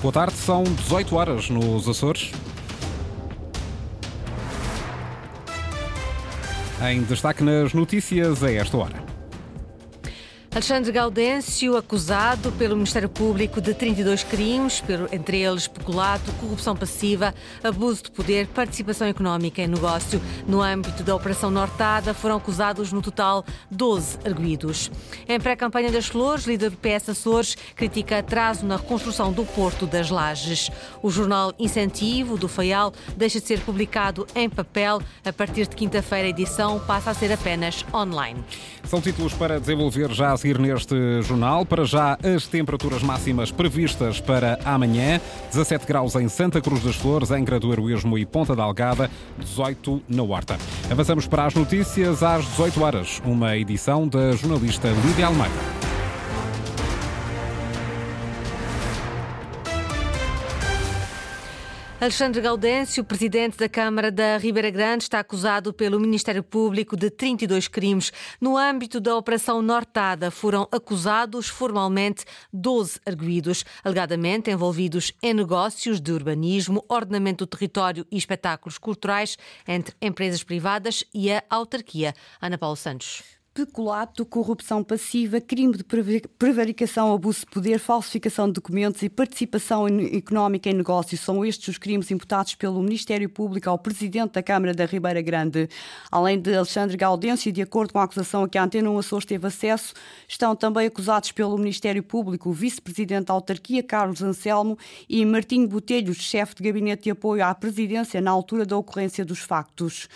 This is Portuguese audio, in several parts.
Boa tarde, são 18 horas nos Açores. Em destaque nas notícias a esta hora. Alexandre Gaudêncio, acusado pelo Ministério Público de 32 crimes, entre eles peculato, corrupção passiva, abuso de poder, participação económica em negócio. No âmbito da Operação Nortada, foram acusados no total 12 arguídos. Em pré-campanha das Flores, líder do PS Açores critica atraso na reconstrução do Porto das Lages. O jornal Incentivo do Faial deixa de ser publicado em papel. A partir de quinta-feira, a edição passa a ser apenas online. São títulos para desenvolver já a seguir neste jornal. Para já, as temperaturas máximas previstas para amanhã: 17 graus em Santa Cruz das Flores, em Gradueiro Esmo e Ponta da Algada, 18 na Horta. Avançamos para as notícias às 18 horas, uma edição da jornalista Lídia Almeida. Alexandre Gaudêncio, presidente da Câmara da Ribeira Grande, está acusado pelo Ministério Público de 32 crimes. No âmbito da Operação Nortada, foram acusados formalmente 12 arguídos, alegadamente envolvidos em negócios de urbanismo, ordenamento do território e espetáculos culturais entre empresas privadas e a autarquia. Ana Paula Santos peculato, corrupção passiva, crime de prevaricação, abuso de poder, falsificação de documentos e participação económica em negócios. São estes os crimes imputados pelo Ministério Público ao Presidente da Câmara da Ribeira Grande. Além de Alexandre Gaudêncio, de acordo com a acusação a que a Antena 1 Açores teve acesso, estão também acusados pelo Ministério Público o Vice-Presidente da Autarquia, Carlos Anselmo, e Martinho Botelho, chefe de Gabinete de Apoio à Presidência na altura da ocorrência dos factos.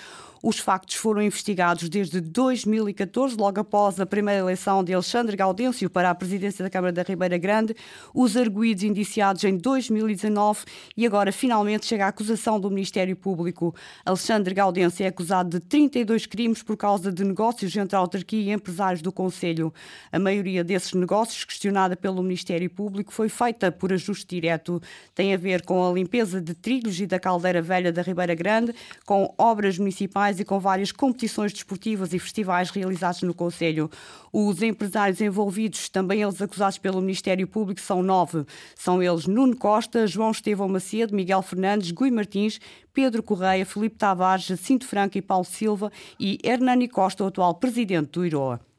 Os factos foram investigados desde 2014, logo após a primeira eleição de Alexandre Gaudêncio para a presidência da Câmara da Ribeira Grande, os arguídos indiciados em 2019 e agora finalmente chega a acusação do Ministério Público. Alexandre Gaudêncio é acusado de 32 crimes por causa de negócios entre a autarquia e empresários do Conselho. A maioria desses negócios, questionada pelo Ministério Público, foi feita por ajuste direto. Tem a ver com a limpeza de trilhos e da caldeira velha da Ribeira Grande, com obras municipais e com várias competições desportivas e festivais realizados no Conselho. Os empresários envolvidos, também eles acusados pelo Ministério Público, são nove. São eles Nuno Costa, João Estevão Macedo, Miguel Fernandes, Gui Martins, Pedro Correia, Felipe Tavares, Jacinto Franco e Paulo Silva e Hernani Costa, o atual presidente do IROA.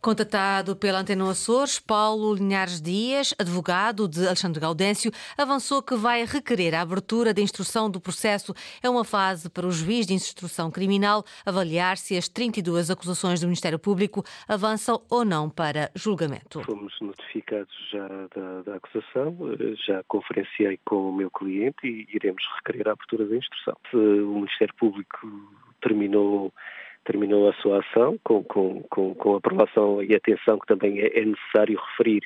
Contatado pela Antena Açores, Paulo Linhares Dias, advogado de Alexandre Gaudêncio, avançou que vai requerer a abertura da instrução do processo. É uma fase para o juiz de instrução criminal avaliar se as 32 acusações do Ministério Público avançam ou não para julgamento. Fomos notificados já da, da acusação, já conferenciei com o meu cliente e iremos requerer a abertura da instrução. O Ministério Público terminou terminou a sua ação com, com, com, com aprovação e atenção que também é, é necessário referir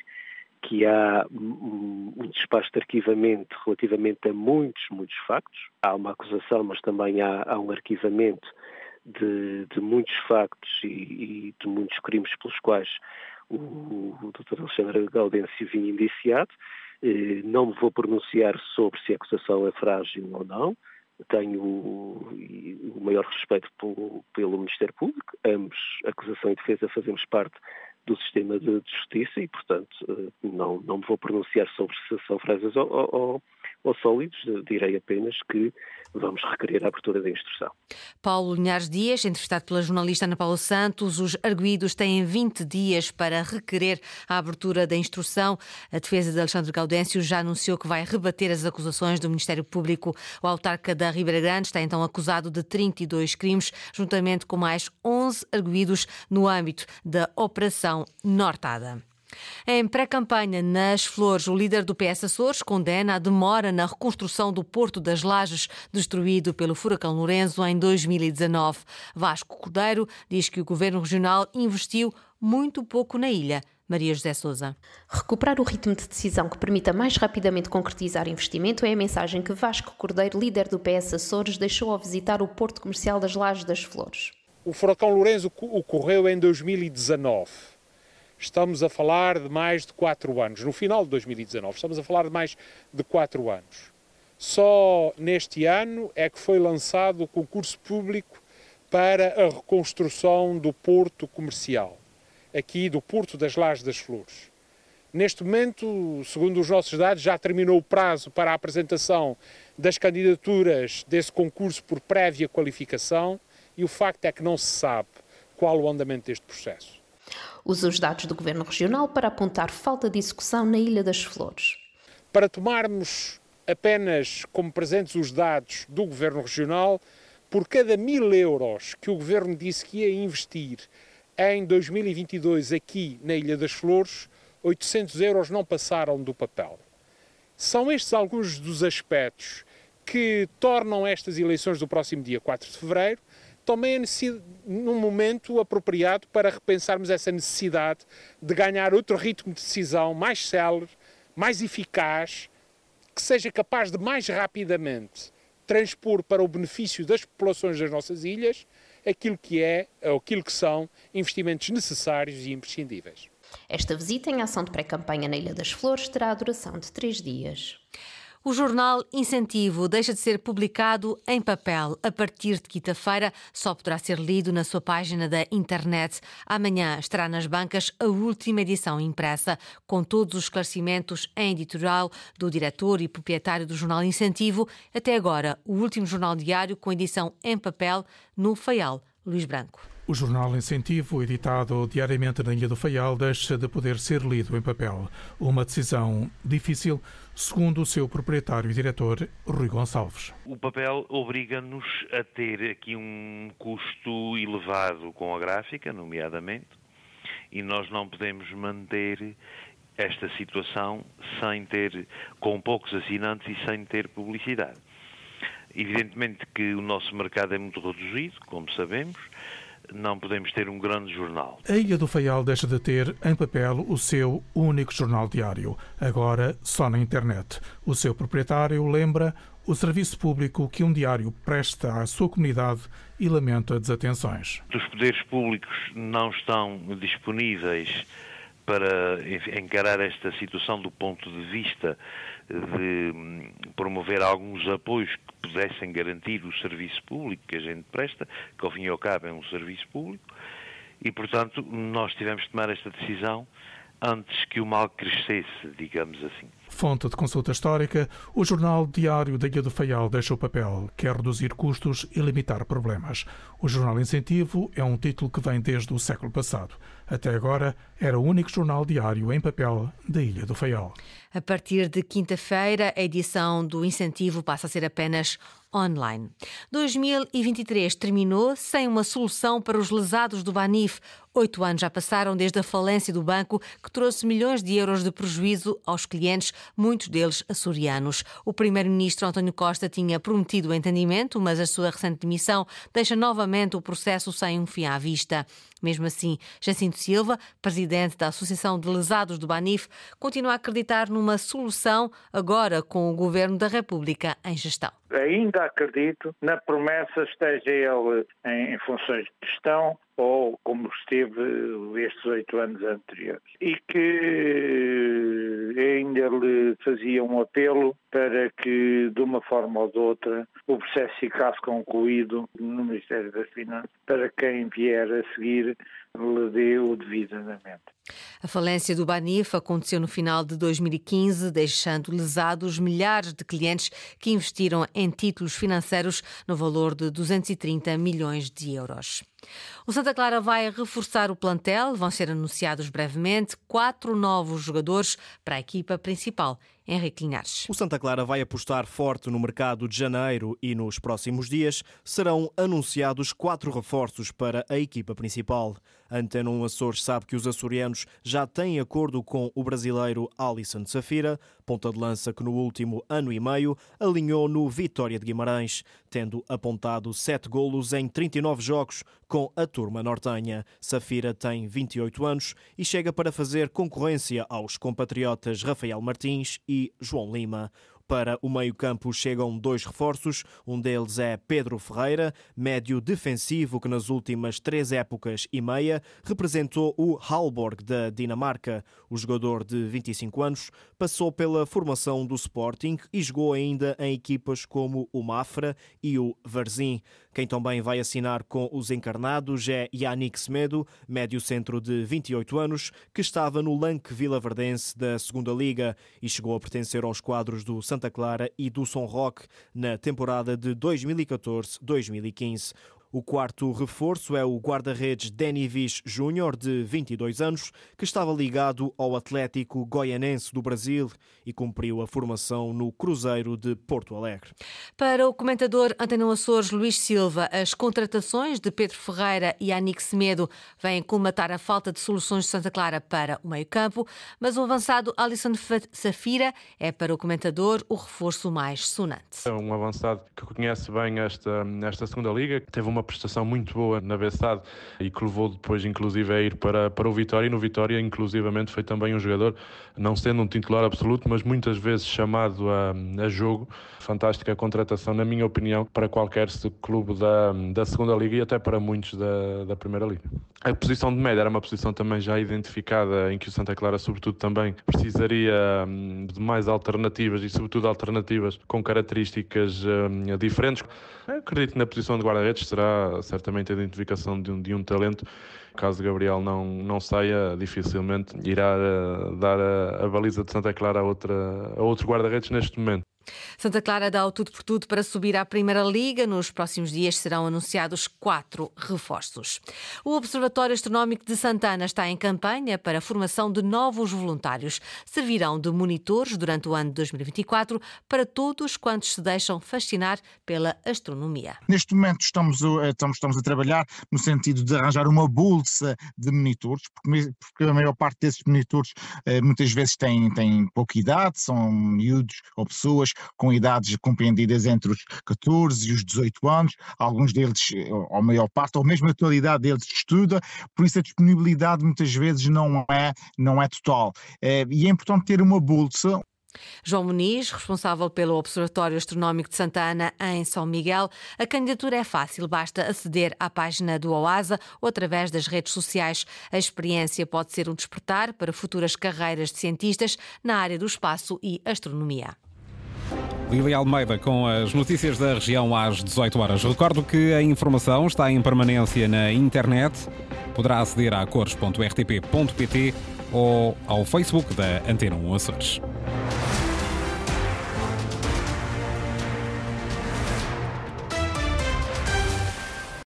que há um, despacho de arquivamento relativamente a muitos, muitos factos. Há uma acusação, mas também há, há um arquivamento de, de muitos factos e, e, de muitos crimes pelos quais o, o Dr. Alexandre Gaudêncio vinha indiciado. Eh, não me vou pronunciar sobre se a acusação é frágil ou não tenho o maior respeito pelo, pelo, Ministério Público. Ambos, acusação e defesa, fazemos parte do sistema de, justiça e, portanto, eh, não, não me vou pronunciar sobre se são frágeis ou, ou, ou sólidos, direi apenas que vamos requerer a abertura da instrução. Paulo Linhares Dias, entrevistado pela jornalista Ana Paula Santos, os arguídos têm 20 dias para requerer a abertura da instrução. A defesa de Alexandre Gaudêncio já anunciou que vai rebater as acusações do Ministério Público. O autarca da Ribeira Grande está então acusado de 32 crimes, juntamente com mais 11 arguídos no âmbito da Operação Nortada. Em pré-campanha nas Flores, o líder do PS Açores condena a demora na reconstrução do Porto das Lajes, destruído pelo furacão Lourenço em 2019. Vasco Cordeiro diz que o governo regional investiu muito pouco na ilha. Maria José Souza. Recuperar o ritmo de decisão que permita mais rapidamente concretizar investimento é a mensagem que Vasco Cordeiro, líder do PS Açores, deixou ao visitar o Porto Comercial das Lajes das Flores. O furacão Lourenço ocorreu em 2019 estamos a falar de mais de quatro anos. No final de 2019, estamos a falar de mais de quatro anos. Só neste ano é que foi lançado o concurso público para a reconstrução do porto comercial, aqui do Porto das Lajes das Flores. Neste momento, segundo os nossos dados, já terminou o prazo para a apresentação das candidaturas desse concurso por prévia qualificação e o facto é que não se sabe qual o andamento deste processo. Usa os dados do Governo Regional para apontar falta de execução na Ilha das Flores. Para tomarmos apenas como presentes os dados do Governo Regional, por cada mil euros que o Governo disse que ia investir em 2022 aqui na Ilha das Flores, 800 euros não passaram do papel. São estes alguns dos aspectos que tornam estas eleições do próximo dia 4 de fevereiro também num momento apropriado para repensarmos essa necessidade de ganhar outro ritmo de decisão mais célere, mais eficaz, que seja capaz de mais rapidamente transpor para o benefício das populações das nossas ilhas aquilo que é, ou aquilo que são investimentos necessários e imprescindíveis. Esta visita em ação de pré-campanha na Ilha das Flores terá a duração de três dias. O jornal Incentivo deixa de ser publicado em papel. A partir de quinta-feira, só poderá ser lido na sua página da internet. Amanhã estará nas bancas a última edição impressa, com todos os esclarecimentos em editorial do diretor e proprietário do jornal Incentivo. Até agora, o último jornal diário com edição em papel no Faial, Luís Branco. O jornal Incentivo, editado diariamente na Ilha do Faial, deixa de poder ser lido em papel. Uma decisão difícil, segundo o seu proprietário e diretor, Rui Gonçalves. O papel obriga-nos a ter aqui um custo elevado com a gráfica, nomeadamente, e nós não podemos manter esta situação sem ter, com poucos assinantes e sem ter publicidade. Evidentemente que o nosso mercado é muito reduzido, como sabemos, não podemos ter um grande jornal. A Ilha do Faial deixa de ter em papel o seu único jornal diário, agora só na internet. O seu proprietário lembra o serviço público que um diário presta à sua comunidade e lamenta desatenções. Os poderes públicos não estão disponíveis para encarar esta situação do ponto de vista de hum, promover alguns apoios que pudessem garantir o serviço público que a gente presta, que ao fim e ao cabo é um serviço público, e portanto nós tivemos de tomar esta decisão antes que o mal crescesse, digamos assim. Fonte de consulta histórica, o jornal Diário da Ilha do Faial deixa o papel, quer reduzir custos e limitar problemas. O jornal Incentivo é um título que vem desde o século passado. Até agora, era o único jornal diário em papel da Ilha do Faial. A partir de quinta-feira, a edição do incentivo passa a ser apenas online. 2023 terminou sem uma solução para os lesados do Banif. Oito anos já passaram desde a falência do banco, que trouxe milhões de euros de prejuízo aos clientes, muitos deles açorianos. O primeiro-ministro António Costa tinha prometido o entendimento, mas a sua recente demissão deixa novamente o processo sem um fim à vista. Mesmo assim, Jacinto Silva, presidente da Associação de Lesados do Banif, continua a acreditar numa solução agora com o Governo da República em gestão. Ainda acredito na promessa, esteja ele em funções de gestão ou como esteve estes oito anos anteriores. E que ainda lhe fazia um apelo para que, de uma forma ou de outra, o processo ficasse concluído no Ministério das Finanças para quem vier a seguir lhe dê o devido andamento. A falência do Banif aconteceu no final de 2015, deixando lesados milhares de clientes que investiram em títulos financeiros no valor de 230 milhões de euros. O Santa Clara vai reforçar o plantel, vão ser anunciados brevemente quatro novos jogadores para a equipa principal. Henrique Linhares. O Santa Clara vai apostar forte no mercado de janeiro e nos próximos dias serão anunciados quatro reforços para a equipa principal. Antena 1 Açores sabe que os açorianos já têm acordo com o brasileiro Alisson Safira, ponta de lança que no último ano e meio alinhou no Vitória de Guimarães, tendo apontado sete golos em 39 jogos com a turma nortenha. Safira tem 28 anos e chega para fazer concorrência aos compatriotas Rafael Martins e João Lima. Para o meio-campo chegam dois reforços. Um deles é Pedro Ferreira, médio defensivo que nas últimas três épocas e meia representou o Halborg da Dinamarca. O jogador de 25 anos passou pela formação do Sporting e jogou ainda em equipas como o Mafra e o Varzim. Quem também vai assinar com os encarnados é Yannick Semedo, médio centro de 28 anos, que estava no Lanque Vila Verdense da Segunda Liga e chegou a pertencer aos quadros do Santa Clara e do São Roque na temporada de 2014-2015. O quarto reforço é o guarda-redes Danny Vish Júnior, de 22 anos, que estava ligado ao Atlético Goianense do Brasil e cumpriu a formação no Cruzeiro de Porto Alegre. Para o comentador Antenão Açores Luís Silva, as contratações de Pedro Ferreira e Anik Semedo vêm comatar a falta de soluções de Santa Clara para o meio-campo, mas o avançado Alisson Safira é para o comentador o reforço mais sonante. É um avançado que conhece bem esta, esta segunda liga, teve uma prestação muito boa na Bessade e que levou depois, inclusive, a ir para, para o Vitória. E no Vitória, inclusivamente, foi também um jogador, não sendo um titular absoluto, mas muitas vezes chamado a, a jogo. Fantástica contratação, na minha opinião, para qualquer clube da, da segunda Liga e até para muitos da, da Primeira Liga. A posição de média era uma posição também já identificada, em que o Santa Clara, sobretudo, também precisaria hum, de mais alternativas e, sobretudo, alternativas com características hum, diferentes. Eu acredito que na posição de guarda-redes será certamente a identificação de um, de um talento. Caso Gabriel não, não saia, dificilmente irá uh, dar a, a, baliza de Santa Clara a, outra, a outro guarda-redes neste momento. Santa Clara dá o tudo por tudo para subir à Primeira Liga. Nos próximos dias serão anunciados quatro reforços. O Observatório Astronómico de Santana está em campanha para a formação de novos voluntários. Servirão de monitores durante o ano de 2024 para todos quantos se deixam fascinar pela astronomia. Neste momento estamos, estamos, estamos a trabalhar no sentido de arranjar uma bolsa de monitores, porque, porque a maior parte desses monitores eh, muitas vezes têm, têm pouca idade, são miúdos ou pessoas com idades compreendidas entre os 14 e os 18 anos, alguns deles, ou a maior parte, ou mesmo a totalidade deles estuda, por isso a disponibilidade muitas vezes não é, não é total. Eh, e é importante ter uma bolsa, João Muniz, responsável pelo Observatório Astronómico de Santa Ana, em São Miguel. A candidatura é fácil, basta aceder à página do OASA ou através das redes sociais. A experiência pode ser um despertar para futuras carreiras de cientistas na área do espaço e astronomia. Lili Almeida com as notícias da região às 18 horas. Recordo que a informação está em permanência na internet. Poderá aceder a cores.rtp.pt ou ao Facebook da Antena 1 Açores.